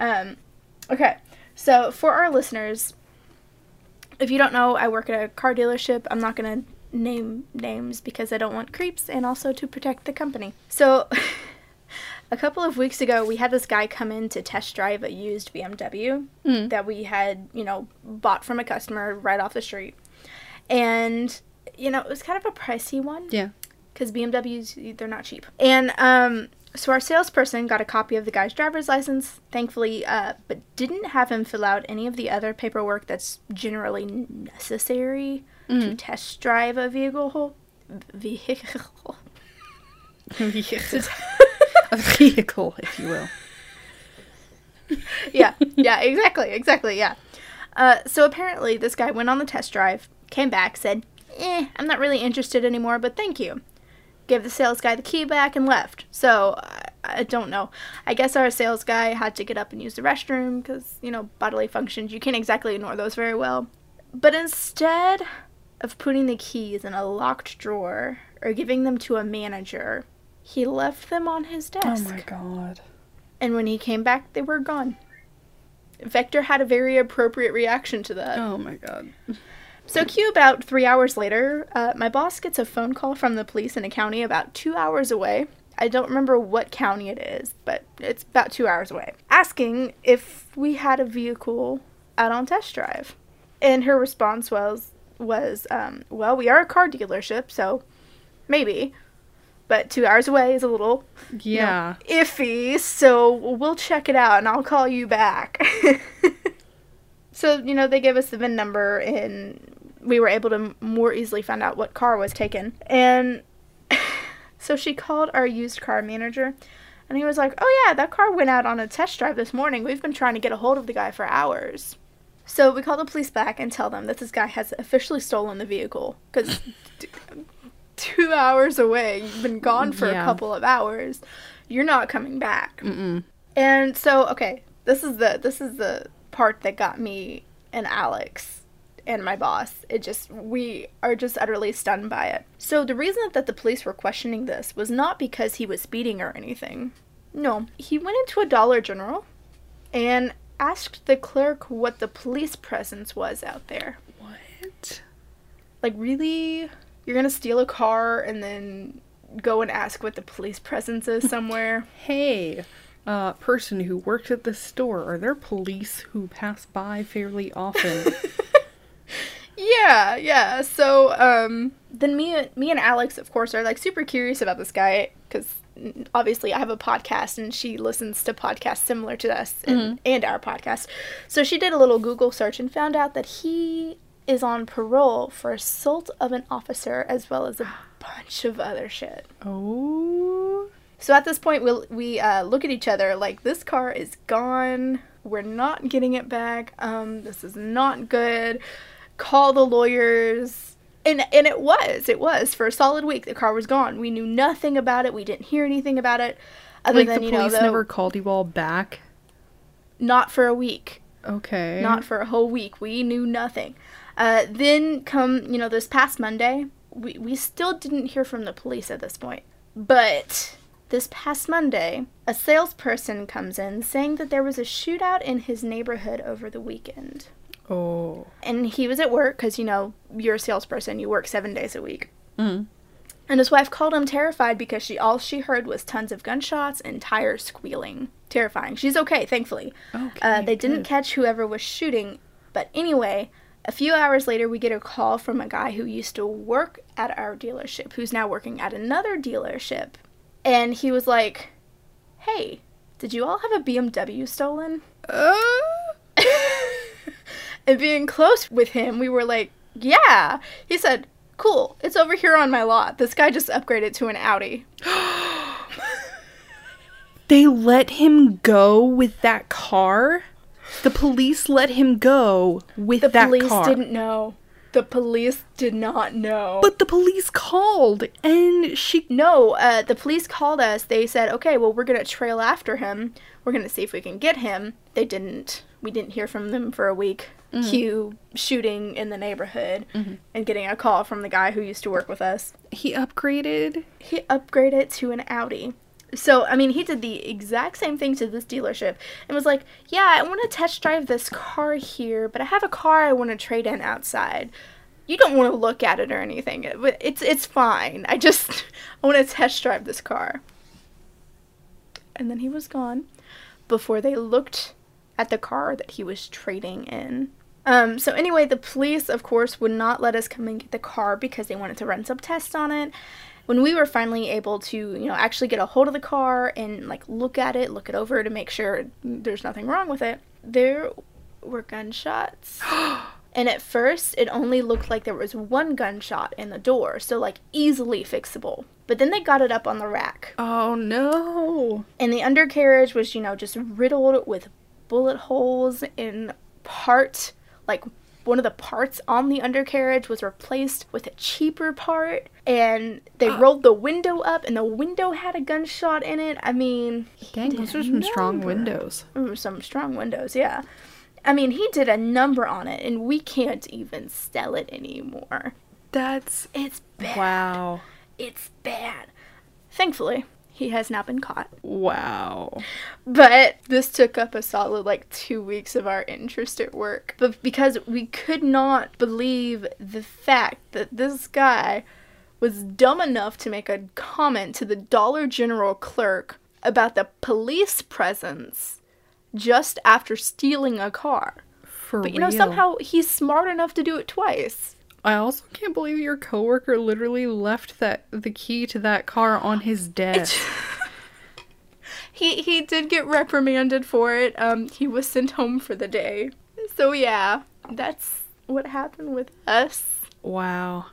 Um, okay, so for our listeners, if you don't know, I work at a car dealership. I'm not gonna name names because I don't want creeps and also to protect the company. So. a couple of weeks ago, we had this guy come in to test drive a used BMW Mm. that we had, you know, bought from a customer right off the street. And, you know, it was kind of a pricey one Yeah. because BMWs, they're not cheap. And um, so our salesperson got a copy of the guy's driver's license, thankfully, uh, but didn't have him fill out any of the other paperwork that's generally necessary to test drive a vehicle. Vehicle. a vehicle, if you will. yeah, yeah, exactly, exactly, yeah. Uh, so apparently, this guy went on the test drive, came back, said, "Eh, I'm not really interested anymore, but thank you." Gave the sales guy the key back and left. So I, I don't know. I guess our sales guy had to get up and use the restroom because you know bodily functions. You can't exactly ignore those very well. But instead of putting the keys in a locked drawer or giving them to a manager, he left them on his desk. Oh my god. And when he came back, they were gone. Vector had a very appropriate reaction to that. Oh my god. So, cue about three hours later, uh, my boss gets a phone call from the police in a county about two hours away. I don't remember what county it is, but it's about two hours away. Asking if we had a vehicle out on test drive. And her response was, was um, well, we are a car dealership, so maybe. But two hours away is a little you know, Yeah. iffy, so we'll check it out and I'll call you back. so, you know, they gave us the VIN number and we were able to more easily find out what car was taken. And so she called our used car manager and he was like, Oh, yeah, that car went out on a test drive this morning. We've been trying to get a hold of the guy for hours. So we call the police back and tell them that this guy has officially stolen the vehicle because two hours away, you've been gone for Yeah. a couple of hours, you're not coming back. Mm-mm. And so, okay, this is the this is the part that got me and Alex and my boss. It just we are just utterly stunned by it. So the reason that the police were questioning this was not because he was speeding or anything. No, he went into a Dollar General and asked the clerk what the police presence was out there. What? Like really? You're to steal a car and then go and ask what the police presence is somewhere? Hey, uh, person who works at the store, are there police who pass by fairly often? Yeah, yeah. So, um, then me, me and Alex, of course, are like super curious about this guy because obviously I have a podcast and she listens to podcasts similar to us and, and our podcast. So she did a little Google search and found out that he is on parole for assault of an officer as well as a bunch of other shit. oh. So at this point, we'll, we uh, look at each other like this car is gone. We're not getting it back. Um, this is not good. Call the lawyers. And and it was it was for a solid week. The car was gone. We knew nothing about it. We didn't hear anything about it, other Like than the you know police the, never called you all back? not for a week. Okay. not for a whole week. We knew nothing. Uh, then come, you know, this past Monday, we, we still didn't hear from the police at this point. But this past Monday, a salesperson comes in saying that there was a shootout in his neighborhood over the weekend. Oh. And he was at work because, you know, you're a salesperson, you work seven days a week. Mm. And his wife called him terrified because she all she heard was tons of gunshots and tires squealing. Terrifying. She's okay, thankfully. Okay. Uh, they didn't good. catch whoever was shooting, but anyway, a few hours later, we get a call from a guy who used to work at our dealership, who's now working at another dealership. And he was like, Hey, did you all have a BMW stolen? Uh, and being close with him, we were like, Yeah. He said, Cool, it's over here on my lot. This guy just upgraded to an Audi. they let him go with that car? The police let him go with The that car. The police didn't know. The police did not know. But the police called and she No, uh, the police called us. They said, okay, well, we're going to trail after him. We're going to see if we can get him. They didn't. We didn't hear from them for a week. Cue shooting in the neighborhood and getting a call from the guy who used to work with us. he upgraded. He upgraded to an Audi. So, I mean, he did the exact same thing to this dealership and was like, Yeah, I want to test drive this car here, but I have a car I want to trade in outside. You don't want to look at it or anything. It- It's, it's fine. I just I want to test drive this car. And then he was gone before they looked at the car that he was trading in. Um, so anyway, the police, of course, would not let us come and get the car because they wanted to run some tests on it. When we were finally able to, you know, actually get a hold of the car and like look at it, look it over to make sure there's nothing wrong with it, there were gunshots. and at first, it only looked like there was one gunshot in the door, so like easily fixable. But then they got it up on the rack. Oh no. And the undercarriage was, you know, just riddled with bullet holes in part, like one of the parts on the undercarriage was replaced with a cheaper part. And they oh. rolled the window up, and the window had a gunshot in it. I mean, Dang, those are some strong windows. Some strong windows, yeah. I mean, he did a number on it, and we can't even sell it anymore. That's It's bad. wow. It's bad. Thankfully, he has now been caught. Wow. But this took up a solid like two weeks of our interest at work. But because we could not believe the fact that this guy was dumb enough to make a comment to the Dollar General clerk about the police presence just after stealing a car. For But you real. know, somehow he's smart enough to do it twice. I also can't believe your coworker literally left that the key to that car on his desk. he he did get reprimanded for it. Um, he was sent home for the day. So yeah, that's what happened with us. wow.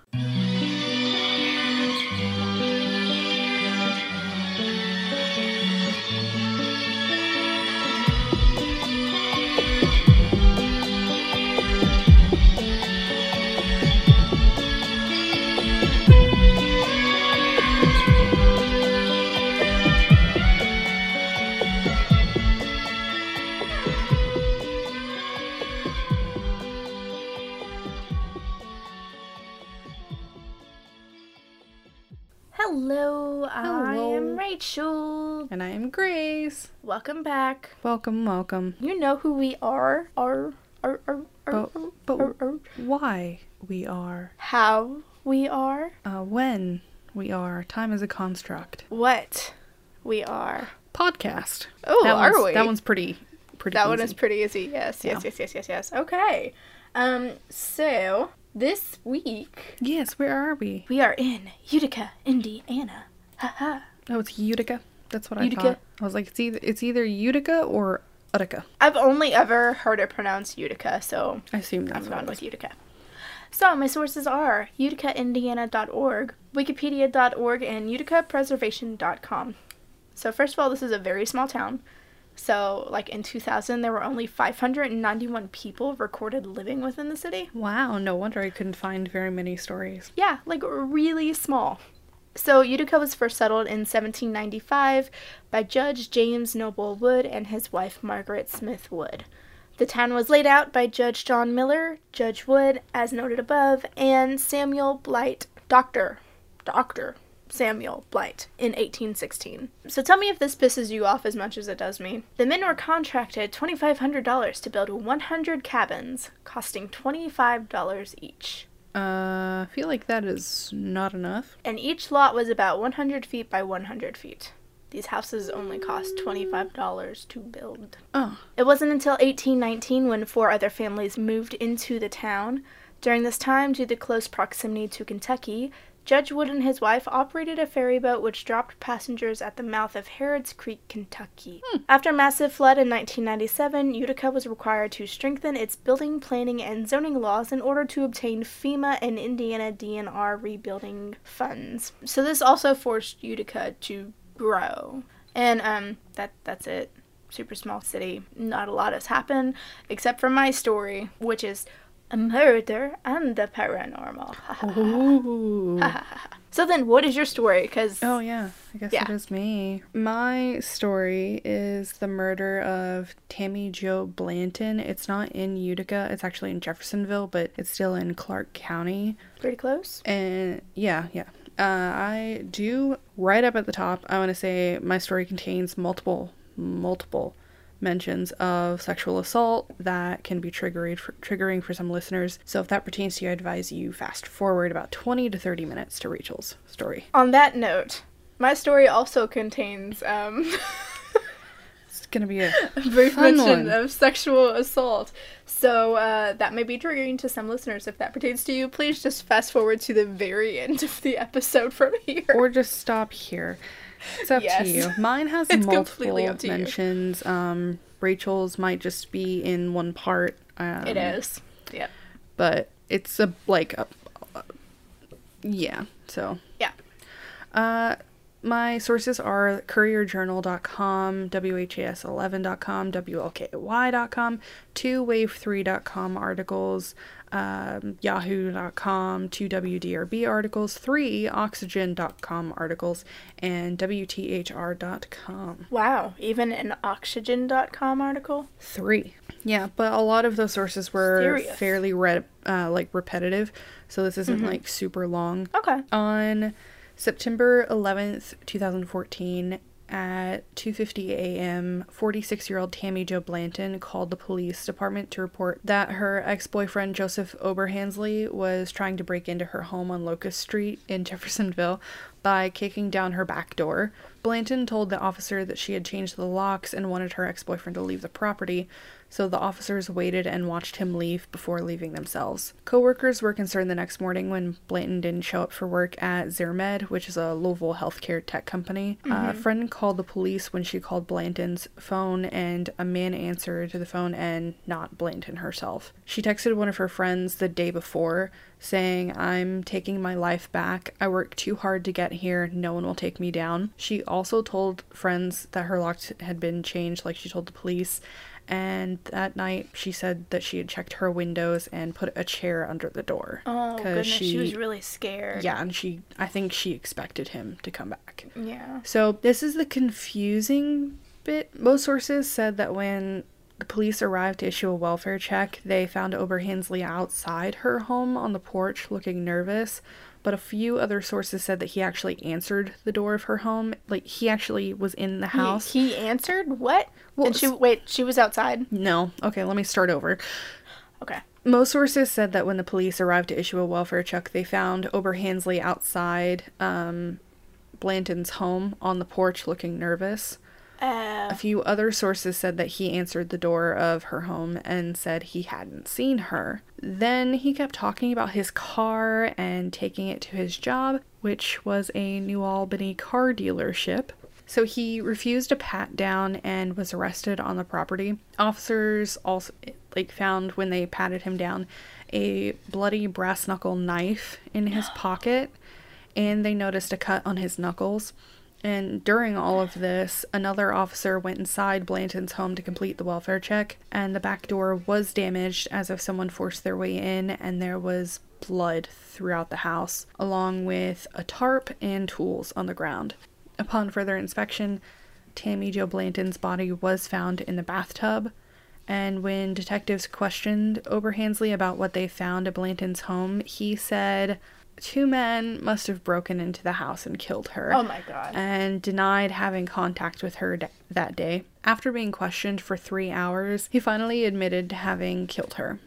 Hello, I am Rachel. And I am Grace. Welcome back. Welcome, welcome. You know who we are. Are are are are, But- but- are, are- Why we are, how we are. uh, when we are. Time is a construct. What we are. Podcast. Oh, that are one's, we? That one's pretty, pretty. That one easy. is pretty easy. Yes, yes, Yeah. yes, yes, yes, yes. Okay. Um. So this week Yes, where are we? we are in Utica, Indiana. Haha. Oh, it's Utica. That's what I thought. I was like, it's either it's either Utica or Utica. I've only ever heard it pronounced Utica, so I assume that's I'm going with. Utica. So my sources are uticaindiana.org, wikipedia.org, and uticapreservation.com. So first of all, this is a very small town. So like in 2000, there were only 591 people recorded living within the city. Wow, no wonder I couldn't find very many stories. Yeah, like really small. So Utica was first settled in 1795 by Judge James Noble Wood and his wife Margaret Smith Wood. The town was laid out by Judge John Miller, Judge Wood, as noted above, and Samuel Blight, Doctor, Doctor Samuel Blight, in 1816. So tell me if this pisses you off as much as it does me. The men were contracted $2,500 to build 100 cabins, costing $25 each. Uh, I feel like that is not enough. and each lot was about 100 feet by 100 feet. These houses only cost $25 to build. Oh, It wasn't until 1819 when four other families moved into the town. During this time, due to close proximity to Kentucky, Judge Wood and his wife operated a ferry boat which dropped passengers at the mouth of Harrods Creek, Kentucky. After a massive flood in 1997, Utica was required to strengthen its building, planning, and zoning laws in order to obtain FEMA and Indiana DNR rebuilding funds. So this also forced Utica to grow. And um that that's it super small city. Not a lot has happened except for my story, which is a murder and the paranormal. Ooh. so then, what is your story? Because Oh yeah, I guess Yeah. it is me. My story is the murder of Tammy Jo Blanton. It's not in Utica. It's actually in Jeffersonville, but it's still in Clark County. pretty close. And yeah, yeah. Uh, I do right up at the top. I want to say my story contains multiple, multiple mentions of sexual assault that can be triggering for, triggering for some listeners. So if that pertains to you, I advise you fast forward about 20 to 30 minutes to Rachel's story. On that note, my story also contains um, It's gonna be a brief Fun mention one. of sexual assault. So uh, that may be triggering to some listeners. If that pertains to you, please just fast forward to the very end of the episode from here. or just stop here. It's up Yes. to you. Mine has It's multiple to you. mentions. Um, Rachel's might just be in one part. Um, it is. Yep. but it's a like a, yeah. So Yeah. Uh, my sources are courierjournal.com, WHAS11.com, WLKY.com, 2wave3.com articles, um, yahoo.com, 2WDRB articles, 3oxygen.com articles, and WTHR.com. Wow. Even an oxygen.com article? 3. Yeah, but a lot of those sources were Serious. fairly re- uh, like repetitive, so this isn't like super long. Okay. on September 11th, 2014 at 2:50 a.m., 46-year-old Tammy Jo Blanton called the police department to report that her ex-boyfriend Joseph Oberhansley was trying to break into her home on Locust Street in Jeffersonville by kicking down her back door. Blanton told the officer that she had changed the locks and wanted her ex-boyfriend to leave the property, so the officers waited and watched him leave before leaving themselves. Coworkers were concerned the next morning when Blanton didn't show up for work at ZirMed, which is a Louisville healthcare tech company. A mm-hmm. friend called the police when she called Blanton's phone, and a man answered the phone and not Blanton herself. She texted one of her friends the day before saying, I'm taking my life back. I worked too hard to get here. No one will take me down. She also told friends that her locks had been changed, like she told the police. And that night, she said that she had checked her windows and put a chair under the door. Oh, goodness. She, was really scared. Yeah, and she, I think she expected him to come back. Yeah. So this is the confusing bit. Most sources said that when the police arrived to issue a welfare check, they found Oberhansley outside her home on the porch looking nervous. But a few other sources said that he actually answered the door of her home. Like he actually was in the house. He, answered? What? Well, and she, wait, she was outside? no. Okay, let me start over. Okay. Most sources said that when the police arrived to issue a welfare check, they found Oberhansley outside um, Blanton's home on the porch looking nervous. Uh, A few other sources said that he answered the door of her home and said he hadn't seen her. Then he kept talking about his car and taking it to his job, which was a New Albany car dealership. So he refused a pat down and was arrested on the property. Officers also like found when they patted him down a bloody brass knuckle knife in his pocket and they noticed a cut on his knuckles. And during all of this, another officer went inside Blanton's home to complete the welfare check, and the back door was damaged as if someone forced their way in, and there was blood throughout the house, along with a tarp and tools on the ground. Upon further inspection, Tammy Jo Blanton's body was found in the bathtub, and when detectives questioned Oberhansley about what they found at Blanton's home, he said two men must have broken into the house and killed her oh my god. and denied having contact with her d- that day. After being questioned for three hours, he finally admitted to having killed her.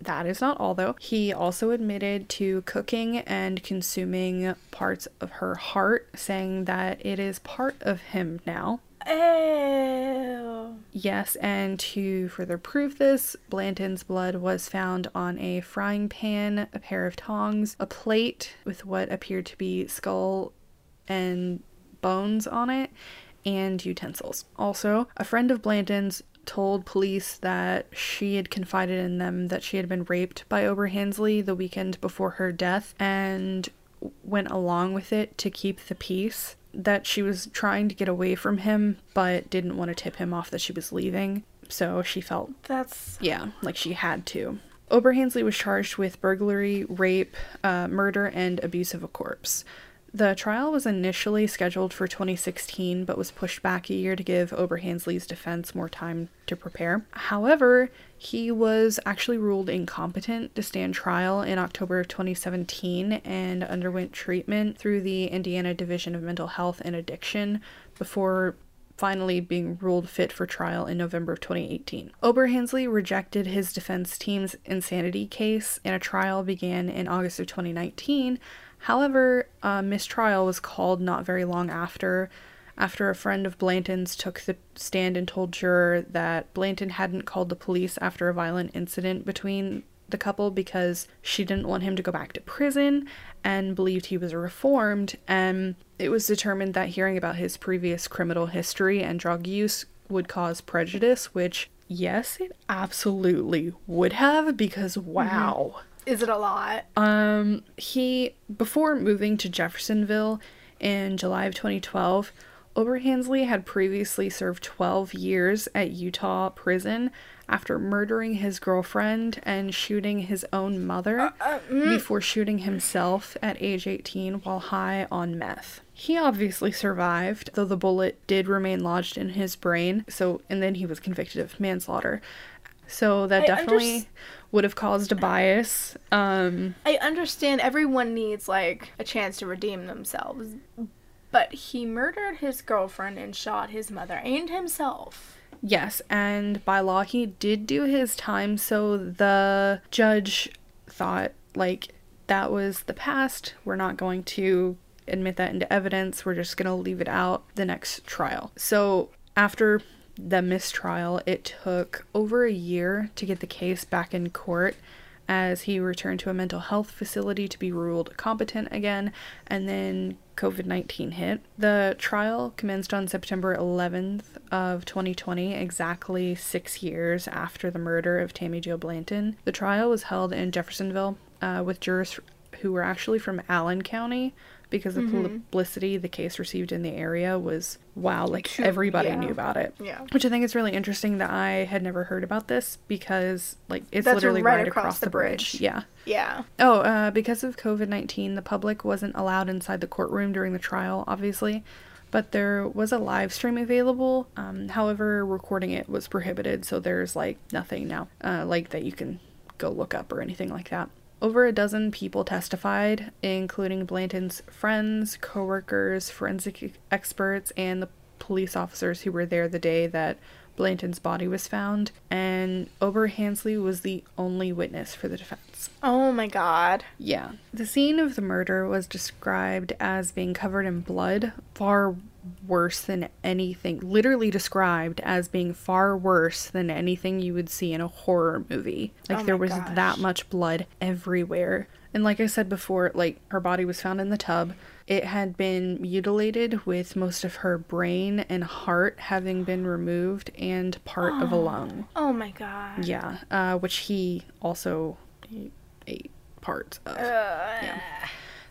That is not all, though. He also admitted to cooking and consuming parts of her heart, saying that it is part of him now. Ew. Yes, and to further prove this, Blanton's blood was found on a frying pan, a pair of tongs, a plate with what appeared to be skull and bones on it, and utensils. Also, a friend of Blanton's told police that she had confided in them that she had been raped by Oberhansley the weekend before her death and went along with it to keep the peace. That she was trying to get away from him but didn't want to tip him off that she was leaving. So she felt That's yeah, like she had to. Oberhansley was charged with burglary, rape, uh, murder, and abuse of a corpse. The trial was initially scheduled for 2016, but was pushed back a year to give Oberhansley's defense more time to prepare. However, he was actually ruled incompetent to stand trial in October of 2017 and underwent treatment through the Indiana Division of Mental Health and Addiction before finally being ruled fit for trial in November of 2018. Oberhansley rejected his defense team's insanity case, and a trial began in August of 2019. However, a mistrial was called not very long after, after a friend of Blanton's took the stand and told juror that Blanton hadn't called the police after a violent incident between the couple because she didn't want him to go back to prison and believed he was reformed. And it was determined that hearing about his previous criminal history and drug use would cause prejudice, which, yes, it absolutely would have because wow. Mm-hmm. Is it a lot? Um, he, before moving to Jeffersonville in July of 2012, Oberhansley had previously served 12 years at Utah prison after murdering his girlfriend and shooting his own mother uh, uh, mm. before shooting himself at age 18 while high on meth. He obviously survived, though the bullet did remain lodged in his brain, so and then he was convicted of manslaughter. So that I definitely underst- would have caused a bias. Um I understand everyone needs like a chance to redeem themselves. But he murdered his girlfriend and shot his mother and himself. Yes, and by law he did do his time, so the judge thought like that was the past. We're not going to admit that into evidence. We're just going to leave it out the next trial. So, after the mistrial, it took over a year to get the case back in court as he returned to a mental health facility to be ruled competent again, and then COVID 19 hit. The trial commenced on September 11th of 2020, exactly six years after the murder of Tammy Jo Blanton. The trial was held in Jeffersonville uh, with jurors who were actually from Allen County, because of the mm-hmm. publicity the case received in the area was wow, like everybody yeah. knew about it. Yeah. Which I think is really interesting that I had never heard about this because like it's That's literally right, right across, across, the bridge. bridge. Yeah. Yeah. Oh, uh, because of COVID 19, the public wasn't allowed inside the courtroom during the trial, obviously. But there was a live stream available. Um, however, recording it was prohibited, so there's like nothing now, uh, like that you can go look up or anything like that. Over a dozen people testified, including Blanton's friends, coworkers, forensic experts, and the police officers who were there the day that Blanton's body was found, and Oberhansley was the only witness for the defense. Oh my god. Yeah. The scene of the murder was described as being covered in blood, far worse than anything, literally described as being far worse than anything you would see in a horror movie. Like oh there was gosh. that much blood everywhere. And like I said before, like her body was found in the tub. It had been mutilated with most of her brain and heart having been removed and part oh. of a lung. Oh my god. Yeah, uh, which he also ate parts of. Uh. Yeah.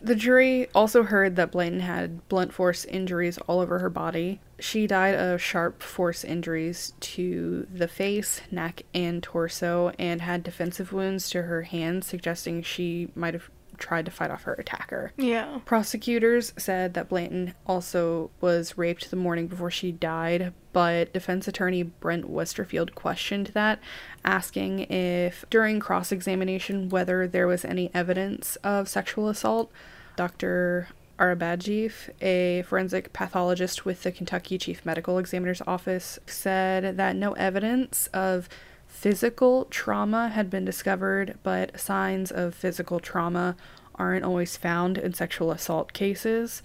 The jury also heard that Blanton had blunt force injuries all over her body. She died of sharp force injuries to the face, neck, and torso, and had defensive wounds to her hands, suggesting she might have tried to fight off her attacker. Yeah. Prosecutors said that Blanton also was raped the morning before she died, but defense attorney Brent Westerfeld questioned that, asking if during cross examination whether there was any evidence of sexual assault. Dr. Arabadjieff, a forensic pathologist with the Kentucky Chief Medical Examiner's Office, said that no evidence of physical trauma had been discovered, but signs of physical trauma aren't always found in sexual assault cases.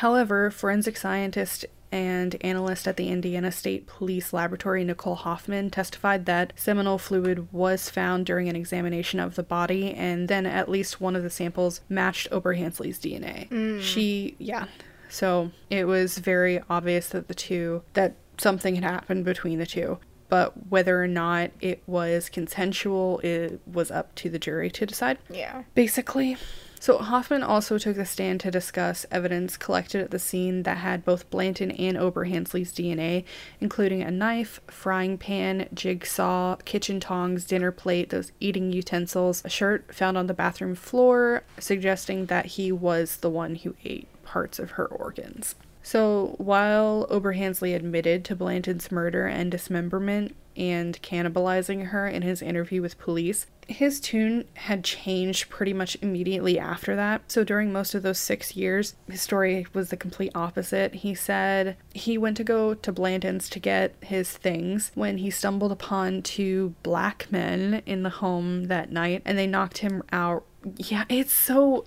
However, forensic scientist and analyst at the Indiana State Police Laboratory, Nicole Hoffman, testified that seminal fluid was found during an examination of the body, and then at least one of the samples matched Oberhansley's DNA. Mm. She, yeah. So it was very obvious that the two, that something had happened between the two but whether or not it was consensual, it was up to the jury to decide. Yeah. Basically. So Hoffman also took the stand to discuss evidence collected at the scene that had both Blanton and Oberhansley's DNA, including a knife, frying pan, jigsaw, kitchen tongs, dinner plate, those eating utensils, a shirt found on the bathroom floor, suggesting that he was the one who ate parts of her organs. So while Oberhansley admitted to Blanton's murder and dismemberment and cannibalizing her in his interview with police, his tune had changed pretty much immediately after that. So during most of those six years, his story was the complete opposite. He said he went to go to Blanton's to get his things when he stumbled upon two black men in the home that night and they knocked him out. Yeah, it's so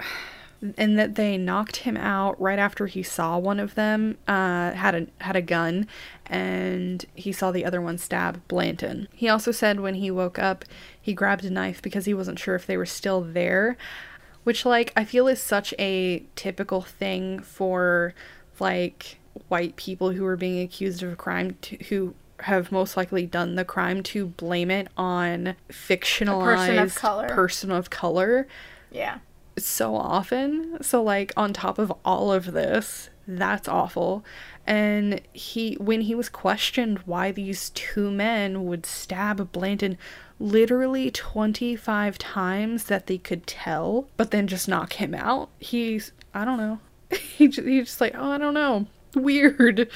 and that they knocked him out right after he saw one of them uh, had a had a gun, and he saw the other one stab Blanton. He also said when he woke up, he grabbed a knife because he wasn't sure if they were still there, which like I feel is such a typical thing for like white people who are being accused of a crime to, who have most likely done the crime to blame it on fictionalized person of color. person of color Yeah. So often. So like on top of all of this, that's awful. And he when he was questioned why these two men would stab Blanton literally 25 times that they could tell, but then just knock him out. He's I don't know. He just, he's just like, "Oh, I don't know. Weird."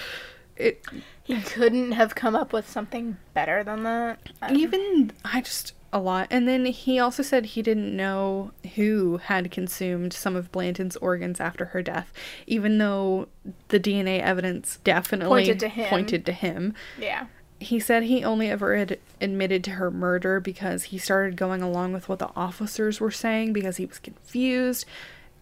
It He couldn't have come up with something better than that. Um, even I just a lot. And then he also said he didn't know who had consumed some of Blanton's organs after her death, even though the DNA evidence definitely Pointed to him. pointed to him. yeah. He said he only ever had admitted to her murder because he started going along with what the officers were saying because he was confused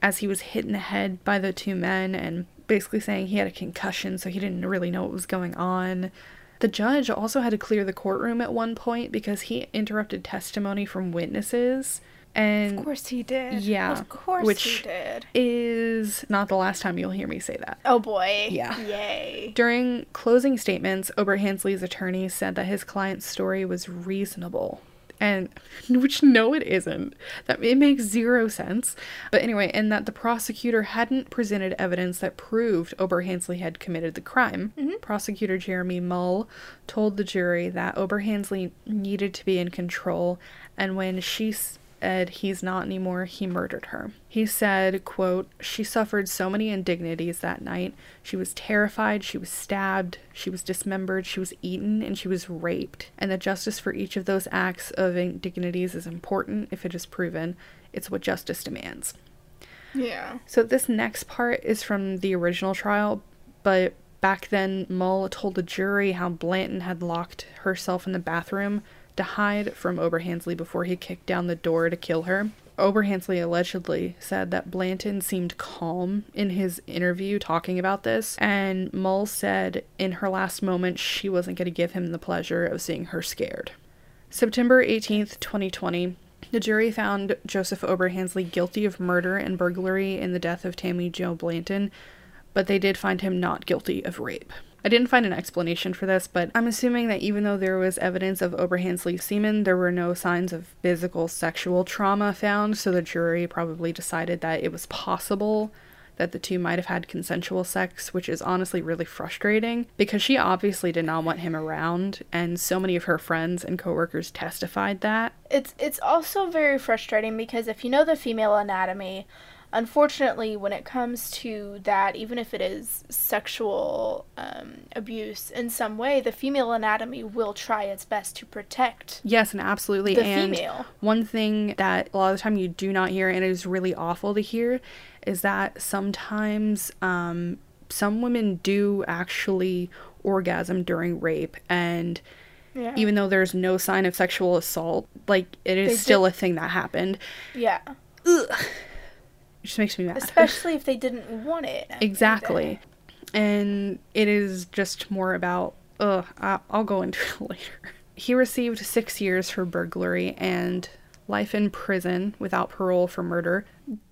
as he was hit in the head by the two men and basically saying he had a concussion so he didn't really know what was going on. The judge also had to clear the courtroom at one point because he interrupted testimony from witnesses and Of course he did. Yeah, Of course which- he did. is not the last time you'll hear me say that. Oh boy. Yeah. Yay. During closing statements, Oberhansley's attorney said that his client's story was reasonable. And which no it isn't. That it makes zero sense. But anyway, and that the prosecutor hadn't presented evidence that proved Oberhansley had committed the crime. Mm-hmm. Prosecutor Jeremy Mull told the jury that Oberhansley needed to be in control and when she said he's not anymore, he murdered her. He said, quote, She suffered so many indignities that night. She was terrified, she was stabbed, she was dismembered, she was eaten, and she was raped. And the justice for each of those acts of indignities is important if it is proven. It's what justice demands. Yeah. So this next part is from the original trial, but back then Mull told the jury how Blanton had locked herself in the bathroom to hide from Oberhansley before he kicked down the door to kill her. Oberhansley allegedly said that Blanton seemed calm in his interview talking about this, and Mull said in her last moment she wasn't going to give him the pleasure of seeing her scared. September 18th, 2020, the jury found Joseph Oberhansley guilty of murder and burglary in the death of Tammy Jo Blanton, but they did find him not guilty of rape. I didn't find an explanation for this, but I'm assuming that even though there was evidence of Oberhansley's semen, there were no signs of physical sexual trauma found, so the jury probably decided that it was possible that the two might have had consensual sex, which is honestly really frustrating because she obviously did not want him around, and so many of her friends and coworkers testified that. It's it's also very frustrating because if you know the female anatomy, unfortunately, when it comes to that, even if it is sexual um, abuse in some way, the female anatomy will try its best to protect Yes, and absolutely. the and female. one thing that a lot of the time you do not hear, and it is really awful to hear, is that sometimes um, some women do actually orgasm during rape, and Yeah. even though there's no sign of sexual assault, like it is They still a thing that happened. yeah. It just makes me mad. Especially if they didn't want it. Exactly. And it is just more about, ugh, I- I'll go into it later. He received six years for burglary and life in prison without parole for murder.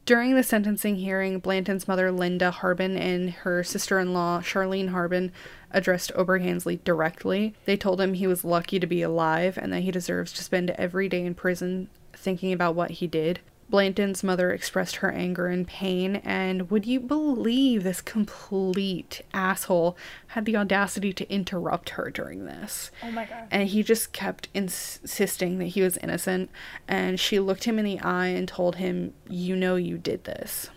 During the sentencing hearing, Blanton's mother, Linda Harbin, and her sister in law, Charlene Harbin, addressed Oberhansley directly. They told him he was lucky to be alive and that he deserves to spend every day in prison thinking about what he did. Blanton's mother expressed her anger and pain, and would you believe this complete asshole had the audacity to interrupt her during this? Oh my god. And he just kept ins- insisting that he was innocent, and she looked him in the eye and told him, You know, you did this.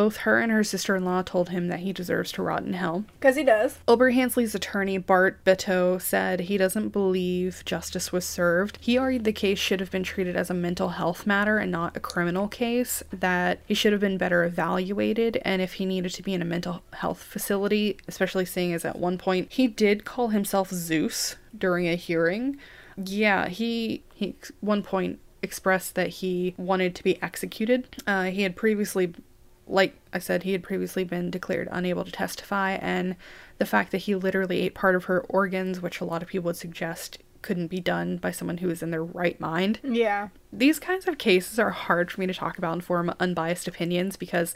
Both her and her sister in law told him that he deserves to rot in hell. Because he does. Oberhansley's attorney, Bart Betteau, said he doesn't believe justice was served. He argued the case should have been treated as a mental health matter and not a criminal case, that he should have been better evaluated, and if he needed to be in a mental health facility, especially seeing as at one point he did call himself Zeus during a hearing. Yeah, he, he one point expressed that he wanted to be executed. Uh, he had previously like I said, he had previously been declared unable to testify, and the fact that he literally ate part of her organs, which a lot of people would suggest couldn't be done by someone who is in their right mind. Yeah. These kinds of cases are hard for me to talk about and form unbiased opinions because,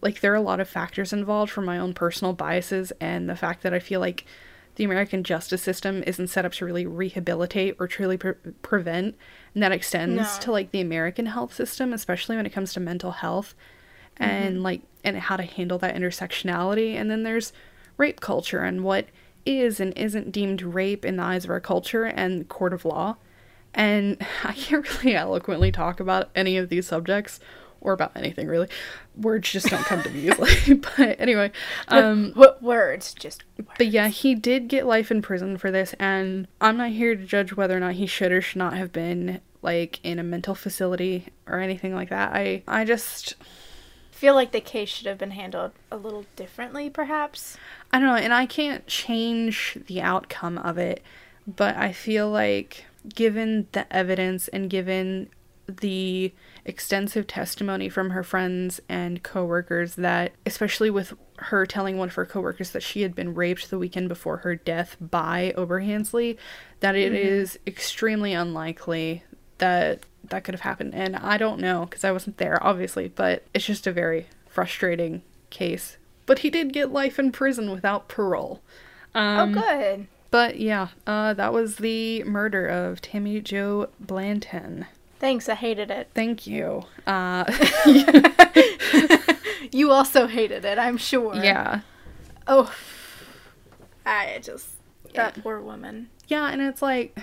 like, there are a lot of factors involved from my own personal biases and the fact that I feel like the American justice system isn't set up to really rehabilitate or truly pre- prevent, and that extends No. to like the American health system, especially when it comes to mental health and like and how to handle that intersectionality. And then there's rape culture and what is and isn't deemed rape in the eyes of our culture and court of law. And I can't really eloquently talk about any of these subjects or about anything really. Words just don't come to me easily. but anyway, um What words? Just. but yeah, he did get life in prison for this, and I'm not here to judge whether or not he should or should not have been like in a mental facility or anything like that. I I just feel like the case should have been handled a little differently, perhaps. I don't know, and I can't change the outcome of it, but I feel like given the evidence and given the extensive testimony from her friends and coworkers that especially with her telling one of her coworkers that she had been raped the weekend before her death by Oberhansley that it mm-hmm. is extremely unlikely that that could have happened and I don't know because I wasn't there obviously but it's just a very frustrating case but he did get life in prison without parole um, oh, good. but yeah, uh, that was the murder of Tammy Jo Blanton. Thanks. I hated it. Thank you. Uh, You also hated it, I'm sure. yeah. Oh. I just. That poor woman. Yeah, and it's like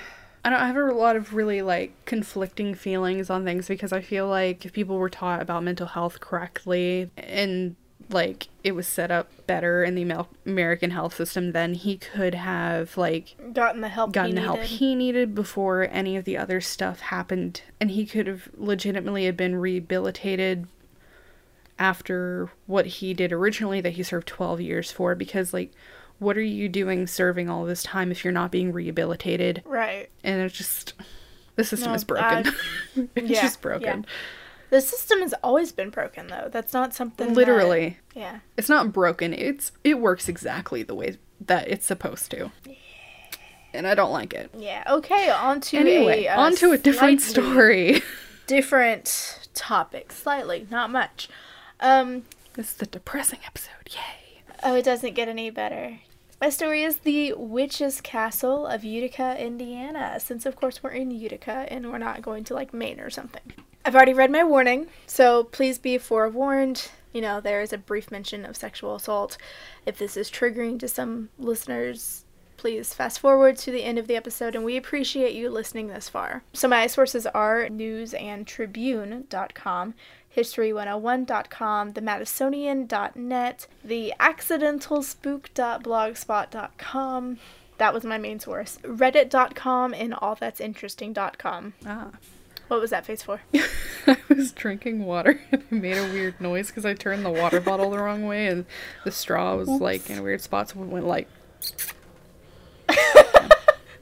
I don't I have a lot of really like conflicting feelings on things because I feel like if people were taught about mental health correctly and like it was set up better in the American health system, then he could have like Gotten the help gotten he the help he needed before any of the other stuff happened. And he could have legitimately have been rehabilitated after what he did originally that he served 12 years for because like what are you doing serving all this time if you're not being rehabilitated Right. and it's just the system No, is broken I- it's yeah, just broken The system has always been broken, though. That's not something. that- literally yeah. it's not broken it's it works exactly the way that it's supposed to Yeah. and i don't like it Yeah. Okay. On to anyway a, uh, on to a different story Different topic. Slightly. Not much. Um. This is the depressing episode. Yay. Oh, it doesn't get any better. My story is the Witch's Castle of Utica, Indiana. Since, of course, we're in Utica and we're not going to like Maine or something. I've already read my warning, so please be forewarned. You know, there is a brief mention of sexual assault. If this is triggering to some listeners, please fast forward to the end of the episode, and we appreciate you listening this far. So, my sources are newsandtribune.com, history101.com, themadisonian.net, the accidentalspook.blogspot.com. That was my main source. Reddit.com and allthat'sinteresting.com. Ah. What was that face for? I was drinking water and I made a weird noise because I turned the water bottle the wrong way and the straw was like in a weird spot, so it went like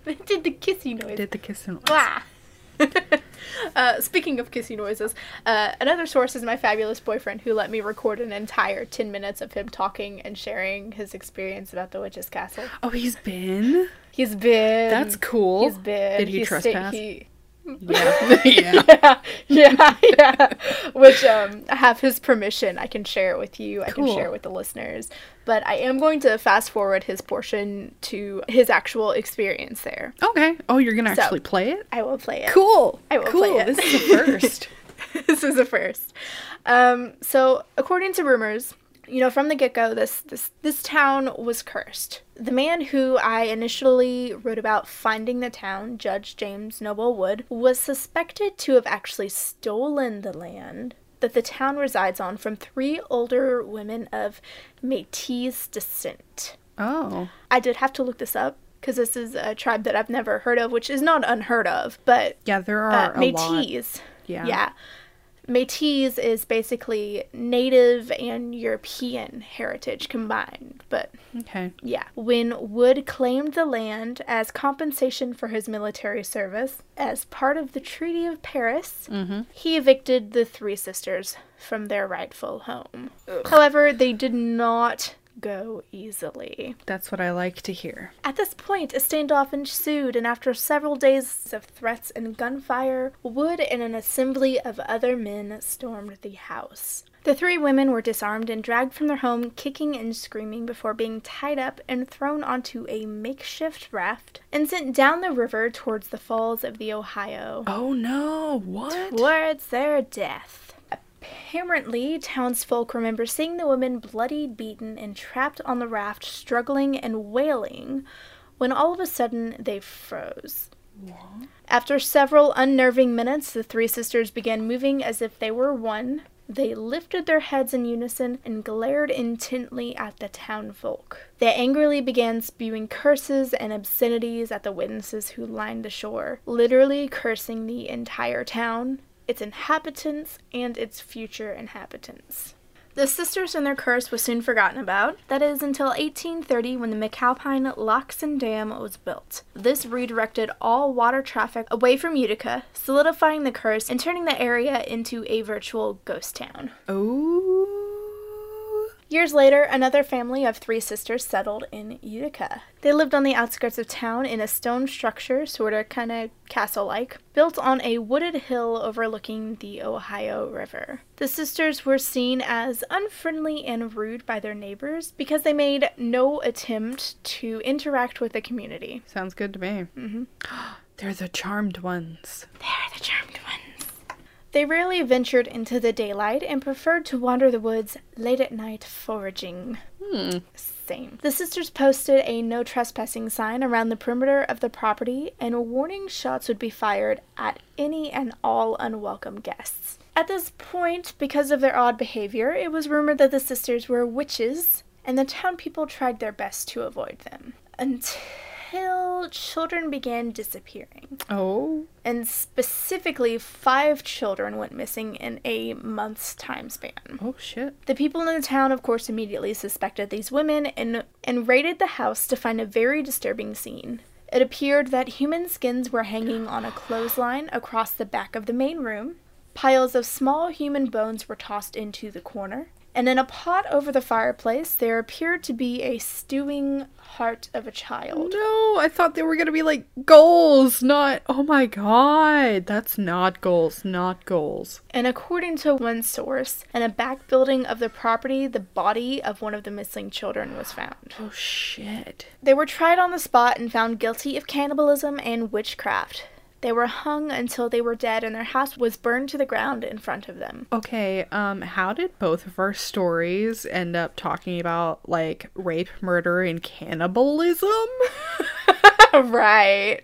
It did the kissy noise. did the kiss and Wah. uh, speaking of kissy noises, uh, another source is my fabulous boyfriend who let me record an entire 10 minutes of him talking and sharing his experience about the witch's castle. Oh, he's been. He's been. That's cool. He's been. Did he he's sta- trespass? he- Yeah. yeah. yeah, yeah, yeah. Which um, I have his permission. I can share it with you. I can share it with the listeners. But I am going to fast forward his portion to his actual experience there. Okay. Oh, you're gonna So- actually play it? I will play it. Cool. I will cool. play it. This is the first. this is a first. Um, so, according to rumors, you know, from the get go, this this this town was cursed. The man who I initially wrote about finding the town, Judge James Noble Wood, was suspected to have actually stolen the land that the town resides on from three older women of Metis descent. Oh. I did have to look this up because this is a tribe that I've never heard of, which is not unheard of, but Yeah, there uh, are a lot. Métis. Yeah. Yeah. Métis is basically native and European heritage combined, but Okay. yeah. When Wood claimed the land as compensation for his military service as part of the Treaty of Paris, Mm-hmm. he evicted the three sisters from their rightful home. However, they did not go easily. That's what I like to hear. At this point, a standoff ensued, and after several days of threats and gunfire, Wood and an assembly of other men stormed the house. The three women were disarmed and dragged from their home, kicking and screaming before being tied up and thrown onto a makeshift raft and sent down the river towards the falls of the Ohio Oh no! What? towards their death. Apparently, townsfolk remember seeing the women bloodied, beaten, and trapped on the raft, struggling and wailing, when all of a sudden they froze. After several unnerving minutes, the three sisters began moving as if they were one. They lifted their heads in unison and glared intently at the townfolk. They angrily began spewing curses and obscenities at the witnesses who lined the shore, literally cursing the entire town, its inhabitants, and its future inhabitants. The sisters and their curse was soon forgotten about. That is until 1830 when the McAlpine Locks and Dam was built. This redirected all water traffic away from Utica, solidifying the curse and turning the area into a virtual ghost town. Oh. Years later, another family of three sisters settled in Utica. They lived on the outskirts of town in a stone structure, sort of kind of castle like, built on a wooded hill overlooking the Ohio River. The sisters were seen as unfriendly and rude by their neighbors because they made no attempt to interact with the community. Sounds good to me. Mm-hmm. They're the charmed ones. They're the charmed ones. They rarely ventured into the daylight and preferred to wander the woods late at night foraging. Hmm. Same. The sisters posted a no trespassing sign around the perimeter of the property, and warning shots would be fired at any and all unwelcome guests. At this point, because of their odd behavior, it was rumored that the sisters were witches, and the town people tried their best to avoid them. Until children began disappearing Oh. and specifically five children went missing in a month's time span. Oh shit. The people in the town, of course, immediately suspected these women and, and raided the house to find a very disturbing scene. It appeared that human skins were hanging on a clothesline across the back of the main room. Piles of small human bones were tossed into the corner. And in a pot over the fireplace, there appeared to be a stewing heart of a child. No, I thought they were gonna be like goals, not. Oh my god, that's not goals, not goals. And according to one source, in a back building of the property, the body of one of the missing children was found. Oh shit. They were tried on the spot and found guilty of cannibalism and witchcraft. They were hung until they were dead, and their house was burned to the ground in front of them. Okay, um, how did both of our stories end up talking about like rape, murder, and cannibalism? right.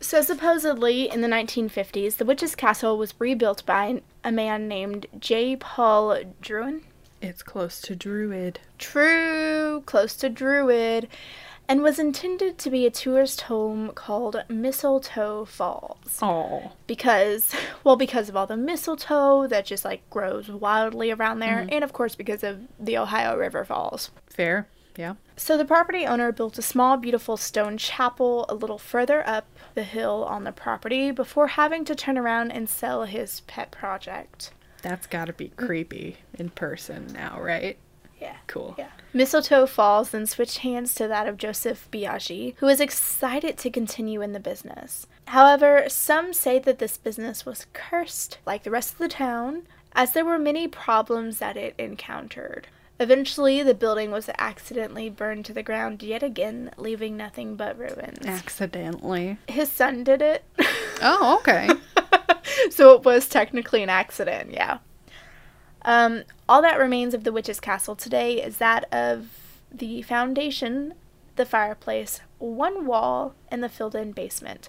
So, supposedly, in the 1950s, the Witch's Castle was rebuilt by a man named J. Paul Druin. It's close to Druid. True, close to Druid, and was intended to be a tourist home called Mistletoe Falls. Oh. Because, well, because of all the mistletoe that just like grows wildly around there, mm-hmm. and of course because of the Ohio River Falls. Fair. Yeah. So the property owner built a small, beautiful stone chapel a little further up the hill on the property before having to turn around and sell his pet project. That's gotta be mm. creepy in person now, right? Yeah. Cool. Yeah. Mistletoe Falls then switched hands to that of Joseph Biaggi, who was excited to continue in the business. However, some say that this business was cursed, like the rest of the town, as there were many problems that it encountered. Eventually, the building was accidentally burned to the ground yet again, leaving nothing but ruins. Accidentally. His son did it. Oh, okay. so it was technically an accident, yeah. Um, all that remains of the witch's castle today is that of the foundation, the fireplace, one wall, and the filled in basement,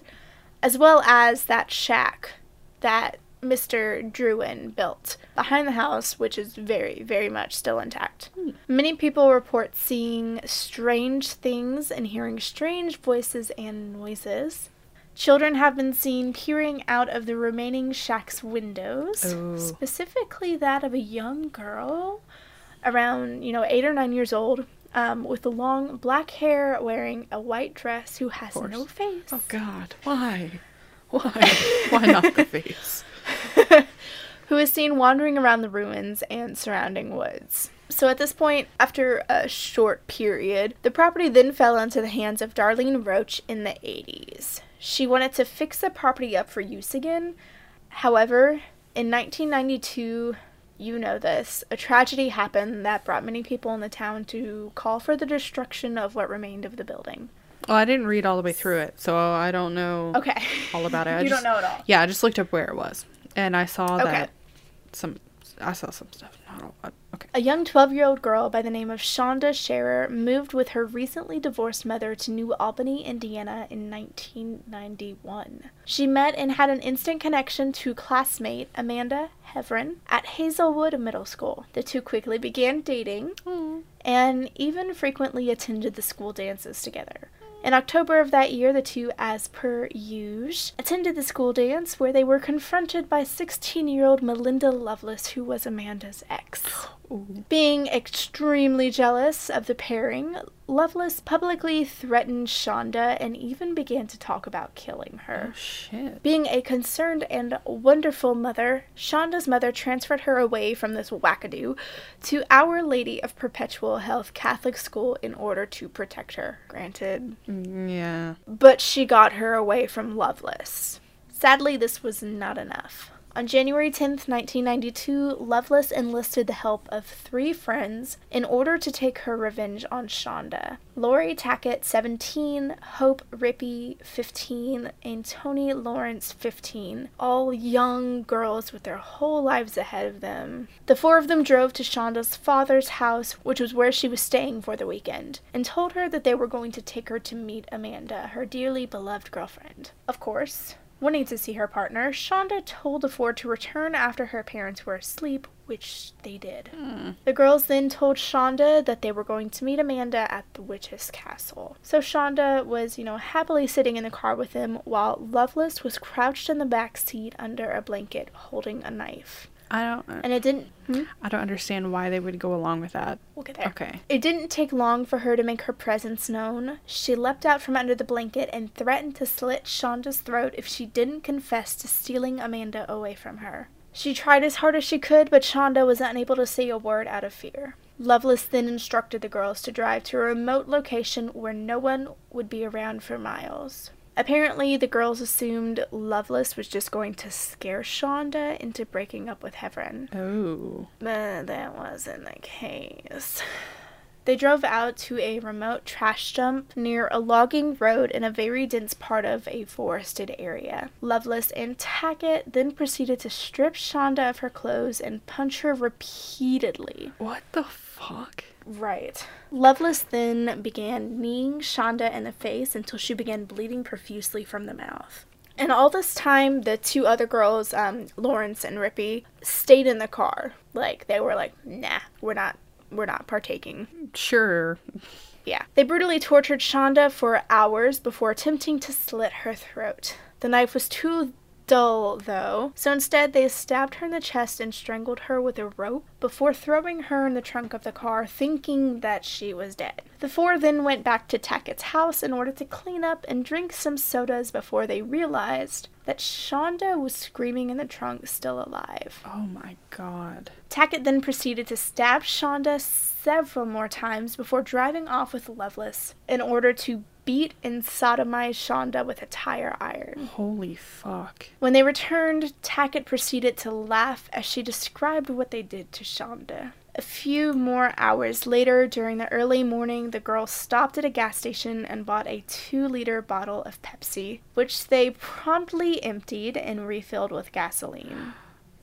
as well as that shack that Mr. Druin built behind the house, which is very, very much still intact. Many people report seeing strange things and hearing strange voices and noises. Children have been seen peering out of the remaining shack's windows, Oh. specifically that of a young girl around, you know, eight or nine years old, um, with long black hair, wearing a white dress, who has no face. Oh God, why? Why? why not the face? who is seen wandering around the ruins and surrounding woods. So at this point, after a short period, the property then fell into the hands of Darlene Roach in the 80s. She wanted to fix the property up for use again. However, in 1992, you know this, a tragedy happened that brought many people in the town to call for the destruction of what remained of the building. Well, I didn't read all the way through it, so I don't know Okay. all about it. I you just- don't know it all. Yeah, I just looked up where it was, and I saw Okay. that some. I saw some stuff. Not all. but- Okay. A young 12 year old girl by the name of Shanda Sharer moved with her recently divorced mother to New Albany, Indiana in 1991. She met and had an instant connection to classmate Amanda Heavrin at Hazelwood Middle School. The two quickly began dating hmm. and even frequently attended the school dances together. In October of that year, the two, as per usual, attended the school dance where they were confronted by 16 year old Melinda Loveless, who was Amanda's ex. Ooh. Being extremely jealous of the pairing, Loveless publicly threatened Shanda and even began to talk about killing her. Oh shit. Being a concerned and wonderful mother, Shanda's mother transferred her away from this wackadoo to Our Lady of Perpetual Help Catholic School in order to protect her. Granted, Mm, Yeah. but she got her away from Loveless. Sadly, this was not enough. On January 10th, 1992, Loveless enlisted the help of three friends in order to take her revenge on Shanda. Lori Tackett, 17, Hope Rippey, 15, and Toni Lawrence, 15. All young girls with their whole lives ahead of them. The four of them drove to Shanda's father's house, which was where she was staying for the weekend, and told her that they were going to take her to meet Amanda, her dearly beloved girlfriend. Of course, wanting to see her partner, Shanda told the four to return after her parents were asleep, which they did. Hmm. The girls then told Shanda that they were going to meet Amanda at the witch's castle. So Shanda was, you know, happily sitting in the car with them while Loveless was crouched in the back seat under a blanket holding a knife. I don't. And it didn't. Hmm? I don't understand why they would go along with that. We'll get there. Okay. It didn't take long for her to make her presence known. She leapt out from under the blanket and threatened to slit Shanda's throat if she didn't confess to stealing Amanda away from her. She tried as hard as she could, but Shanda was unable to say a word out of fear. Loveless then instructed the girls to drive to a remote location where no one would be around for miles. Apparently, the girls assumed Loveless was just going to scare Shanda into breaking up with Heavrin. Oh. But that wasn't the case. They drove out to a remote trash dump near a logging road in a very dense part of a forested area. Loveless and Tackett then proceeded to strip Shanda of her clothes and punch her repeatedly. What the fuck? Right. Loveless then began kneeing Shanda in the face until she began bleeding profusely from the mouth. And all this time, the two other girls, um, Lawrence and Rippey, stayed in the car. Like they were like, "Nah, we're not, we're not partaking." Sure. Yeah. They brutally tortured Shanda for hours before attempting to slit her throat. The knife was too dull, though, so instead they stabbed her in the chest and strangled her with a rope before throwing her in the trunk of the car, thinking that she was dead. The four then went back to Tackett's house in order to clean up and drink some sodas before they realized that Shanda was screaming in the trunk, still alive. Oh my god. Tackett then proceeded to stab Shanda several more times before driving off with Loveless in order to beat and sodomize Shanda with a tire iron. Holy fuck. When they returned, Tackett proceeded to laugh as she described what they did to Shanda. A few more hours later, during the early morning, the girls stopped at a gas station and bought a two liter bottle of Pepsi, which they promptly emptied and refilled with gasoline.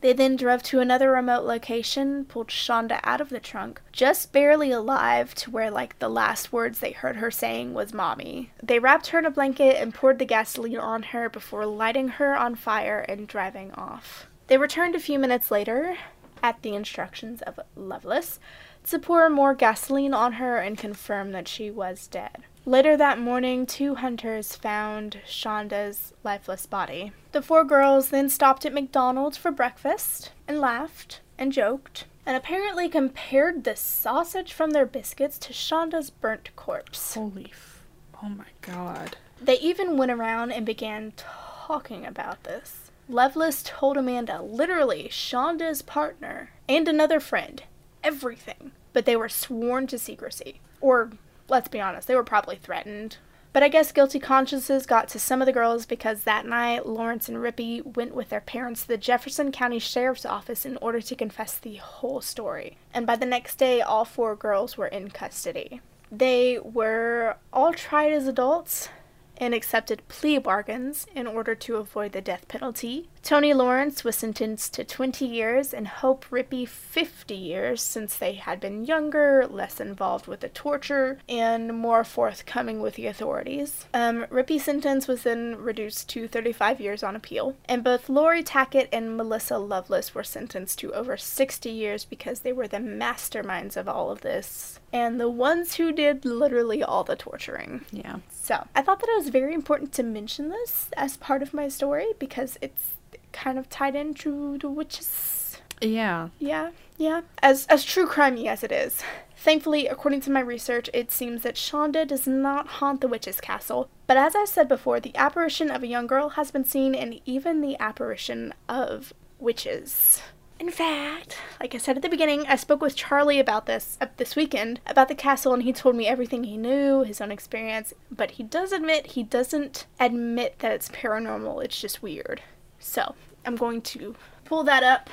They then drove to another remote location, pulled Shanda out of the trunk, just barely alive to where, like, the last words they heard her saying was mommy. They wrapped her in a blanket and poured the gasoline on her before lighting her on fire and driving off. They returned a few minutes later, at the instructions of Loveless, to pour more gasoline on her and confirm that she was dead. Later that morning, two hunters found Shanda's lifeless body. The four girls then stopped at McDonald's for breakfast and laughed and joked and apparently compared the sausage from their biscuits to Shanda's burnt corpse. Holy f- Oh my god. They even went around and began talking about this. Loveless told Amanda, literally, Shanda's partner and another friend, everything. But they were sworn to secrecy. Or, let's be honest, they were probably threatened. But I guess guilty consciences got to some of the girls because that night Lawrence and Rippey went with their parents to the Jefferson County Sheriff's Office in order to confess the whole story. And by the next day, all four girls were in custody. They were all tried as adults and accepted plea bargains in order to avoid the death penalty. Toni Lawrence was sentenced to 20 years and Hope Rippey 50 years since they had been younger, less involved with the torture, and more forthcoming with the authorities. Um, Rippey's sentence was then reduced to 35 years on appeal, and both Lori Tackett and Melissa Loveless were sentenced to over 60 years because they were the masterminds of all of this and the ones who did literally all the torturing. Yeah. So I thought that it was very important to mention this as part of my story because it's kind of tied into the witches. Yeah. Yeah, yeah. As as true crimey as it is. Thankfully, according to my research, it seems that Shanda does not haunt the witch's castle. But as I said before, the apparition of a young girl has been seen, and even the apparition of witches. In fact, like I said at the beginning, I spoke with Charlie about this uh, this weekend about the castle, and he told me everything he knew, his own experience. But he does admit he doesn't admit that it's paranormal. It's just weird. So I'm going to pull that up.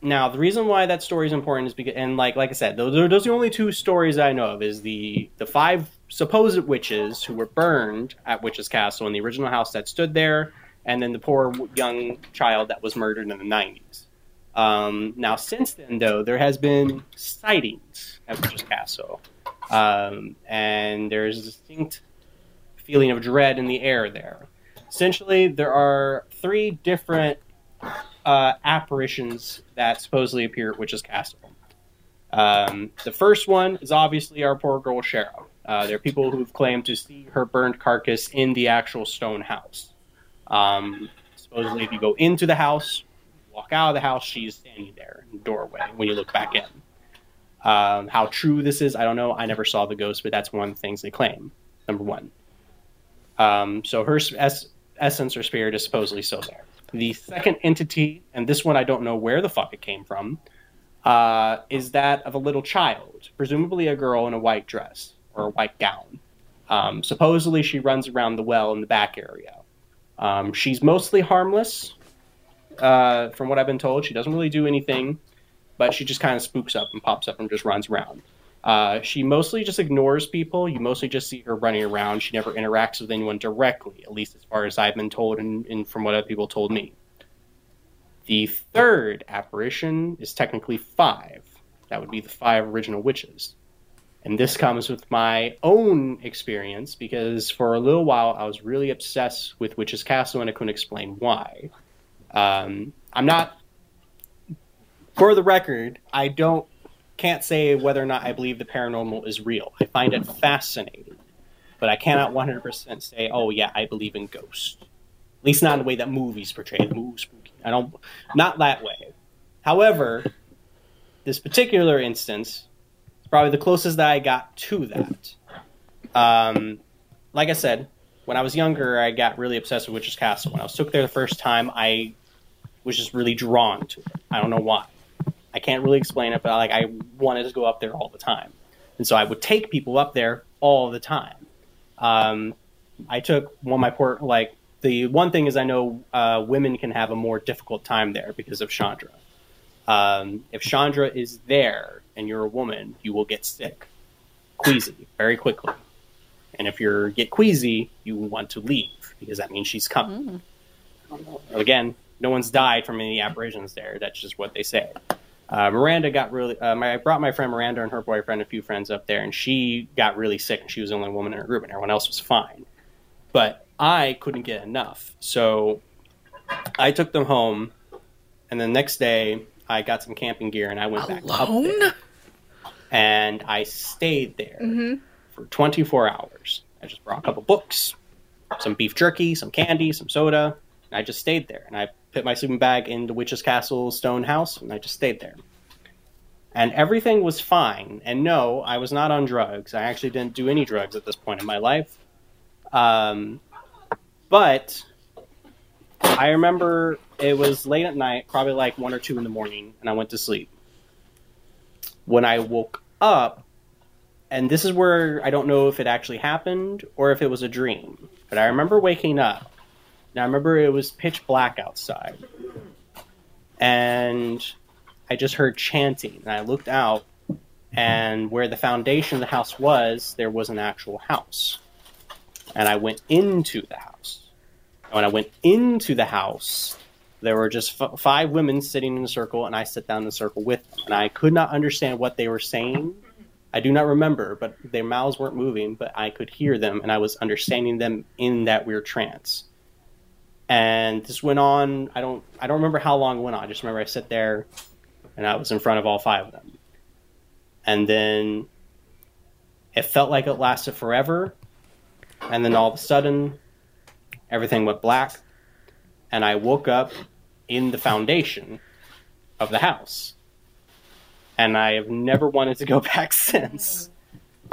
Now, the reason why that story is important is because, and like like I said, those are, those are the only two stories I know of. Is the the five supposed witches who were burned at Witch's Castle in the original house that stood there, and then the poor young child that was murdered in the 90s. Um, now, since then, though, there has been sightings at Witch's Castle, um, and there's a distinct feeling of dread in the air there. Essentially, there are three different uh, apparitions that supposedly appear at Witch's Castle. Um, the first one is obviously our poor girl Cheryl. Uh, there are people who've claimed to see her burned carcass in the actual stone house. Um, supposedly, if you go into the house, walk out of the house, she's standing there in the doorway when you look back in. Um, how true this is, I don't know. I never saw the ghost, but that's one of the things they claim. Number one. Um, so her essence or spirit is supposedly still there. The second entity, and this one I don't know where the fuck it came from, uh, is that of a little child, presumably a girl in a white dress or a white gown. Um, supposedly, she runs around the well in the back area. Um, she's mostly harmless, uh, from what I've been told. She doesn't really do anything, but she just kind of spooks up and pops up and just runs around. Uh, she mostly just ignores people. You mostly just see her running around. She never interacts with anyone directly, at least as far as I've been told and, and from what other people told me. The third apparition is technically five. That would be the five original witches. And this comes with my own experience because for a little while I was really obsessed with Witch's Castle and I couldn't explain why. Um, I'm not, for the record, I don't, can't say whether or not I believe the paranormal is real. I find it fascinating, but I cannot 100% say, oh yeah, I believe in ghosts. At least not in the way that movies portray them. Ooh, spooky. I don't, not that way. However, this particular instance, is probably the closest that I got to that. Um, like I said, when I was younger, I got really obsessed with Witch's Castle. When I was took there the first time, I was just really drawn to it. I don't know why. I can't really explain it, but like I wanted to go up there all the time, and so I would take people up there all the time. Um, I took one of my poor like the one thing is I know uh, women can have a more difficult time there because of Chandra. Um, if Chandra is there and you're a woman, you will get sick, queasy very quickly. And if you get queasy, you want to leave because that means she's coming. Mm. Again, no one's died from any apparitions there. That's just what they say. Uh, Miranda got really. Uh, my, I brought my friend Miranda and her boyfriend, a few friends up there, and she got really sick, and she was the only woman in her group, and everyone else was fine. But I couldn't get enough. So I took them home, and the next day I got some camping gear and I went back up Alone? there, and I stayed there Mm-hmm. for 24 hours. I just brought a couple books, some beef jerky, some candy, some soda, and I just stayed there. And I put my sleeping bag in the Witch's Castle stone house, and I just stayed there. And everything was fine. And no, I was not on drugs. I actually didn't do any drugs at this point in my life. Um, but I remember it was late at night, probably like one or two in the morning, and I went to sleep. When I woke up, and this is where I don't know if it actually happened or if it was a dream, but I remember waking up. And I remember it was pitch black outside. And I just heard chanting, and I looked out, and where the foundation of the house was, there was an actual house. And I went into the house. And when I went into the house, there were just f- five women sitting in a circle, and I sat down in a circle with them. And I could not understand what they were saying. I do not remember, but their mouths weren't moving, but I could hear them, and I was understanding them in that weird trance. And this went on. I don't. I don't remember how long it went on. I just remember I sat there, and I was in front of all five of them. And then it felt like it lasted forever, and then all of a sudden, everything went black, and I woke up in the foundation of the house. And I have never wanted to go back since.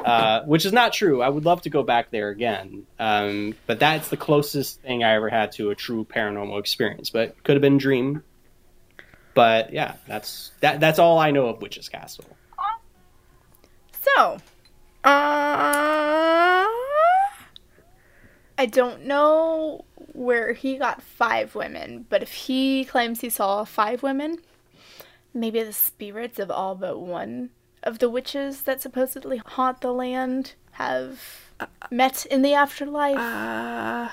Uh, which is not true. I would love to go back there again. Um, but that's the closest thing I ever had to a true paranormal experience. But could have been dream. But yeah, that's that. That's all I know of Witch's Castle. So, uh, I don't know where he got five women, but if he claims he saw five women, maybe the spirits of all but one of the witches that supposedly haunt the land have met in the afterlife. Uh,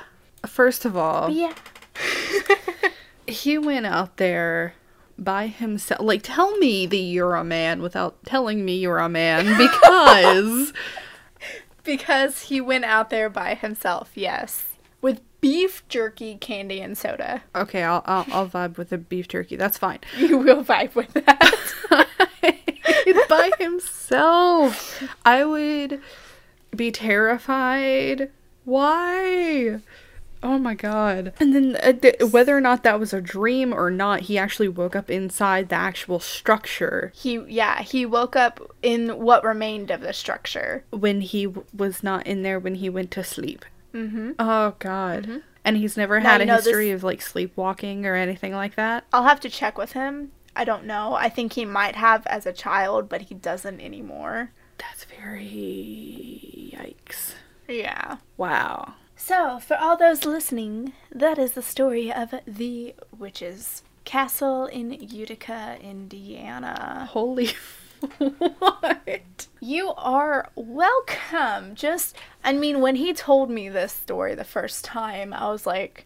first of all, yeah. he went out there by himself. Like, tell me that you're a man without telling me you're a man because. because he went out there by himself, yes. With beef jerky, candy, and soda. okay, I'll, I'll, I'll vibe with the beef jerky. That's fine. You will vibe with that. by himself. I would be terrified. Why? Oh my god. And then uh, th- whether or not that was a dream or not, he actually woke up inside the actual structure he, yeah, he woke up in what remained of the structure. when he w- was not in there when he went to sleep. Mm-hmm. Oh god. And he's never Now, had a know, this- history of like sleepwalking or anything like that. I'll have to check with him. I don't know. I think he might have as a child, but he doesn't anymore. That's very yikes. Yeah. Wow. So, for all those listening, that is the story of the witches' castle in Utica, Indiana. Holy what? You are welcome. Just, I mean, when he told me this story the first time, I was like,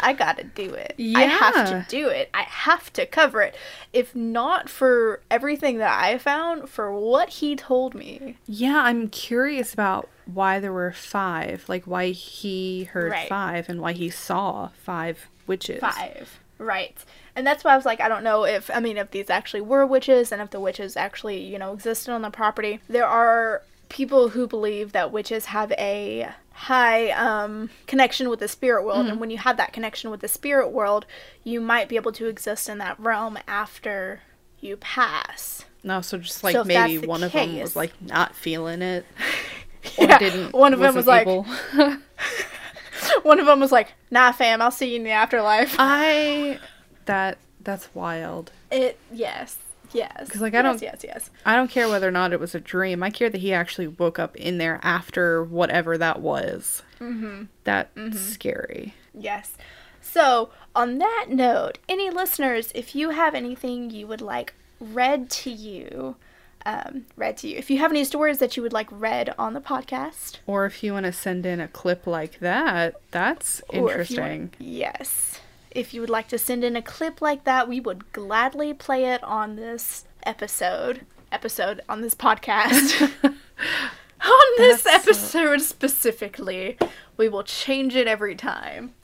I gotta do it. Yeah. I have to do it. I have to cover it. If not for everything that I found, for what he told me. Yeah, I'm curious about why there were five. Like why he heard Right. five and why he saw five witches. Five. Right. And that's why I was like, I don't know if, I mean, if these actually were witches and if the witches actually, you know, existed on the property. There are people who believe that witches have a high um, connection with the spirit world. And when you have that connection with the spirit world, you might be able to exist in that realm after you pass. No, so just like So maybe one of them was like not feeling it. Or Yeah, didn't one of them was like, one of them was like, nah, fam, I'll see you in the afterlife. I that that's wild. It, yes. Yes. 'Cause, like, I don't- Yes, yes. I don't care whether or not it was a dream. I care that he actually woke up in there after whatever that was. Mm-hmm. That's scary. Yes. So, on that note, any listeners, if you have anything you would like read to you, um, read to you, if you have any stories that you would like read on the podcast, Or if you want to send in a clip like that, that's or if want- interesting. yes. If you would like to send in a clip like that, we would gladly play it on this episode. Episode on this podcast. on this That's so- episode specifically. We will change it every time.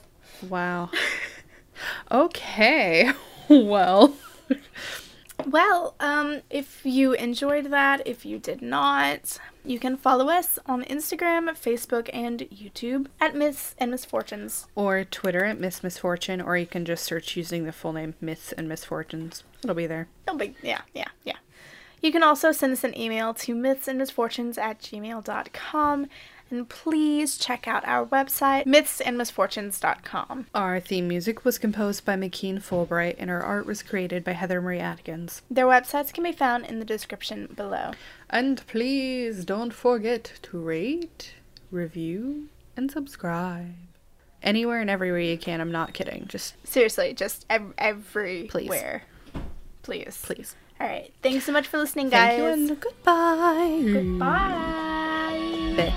Wow. Okay. Well, Well, um, if you enjoyed that, if you did not, you can follow us on Instagram, Facebook, and YouTube at Myths and Misfortunes. or Twitter at Miss Misfortune, or you can just search using the full name Myths and Misfortunes. It'll be there. No big, yeah, yeah, yeah. You can also send us an email to mythsandmisfortunes at gmail.com. And please check out our website, mythsandmisfortunes.com. Our theme music was composed by McKean Fulbright, and our art was created by Heather Marie Atkins. Their websites can be found in the description below. And please don't forget to rate, review, and subscribe. Anywhere and everywhere you can. I'm not kidding. Just Seriously, just ev- everywhere. Please. please. All right. Thanks so much for listening, guys. Thank you and goodbye. Goodbye. Bye.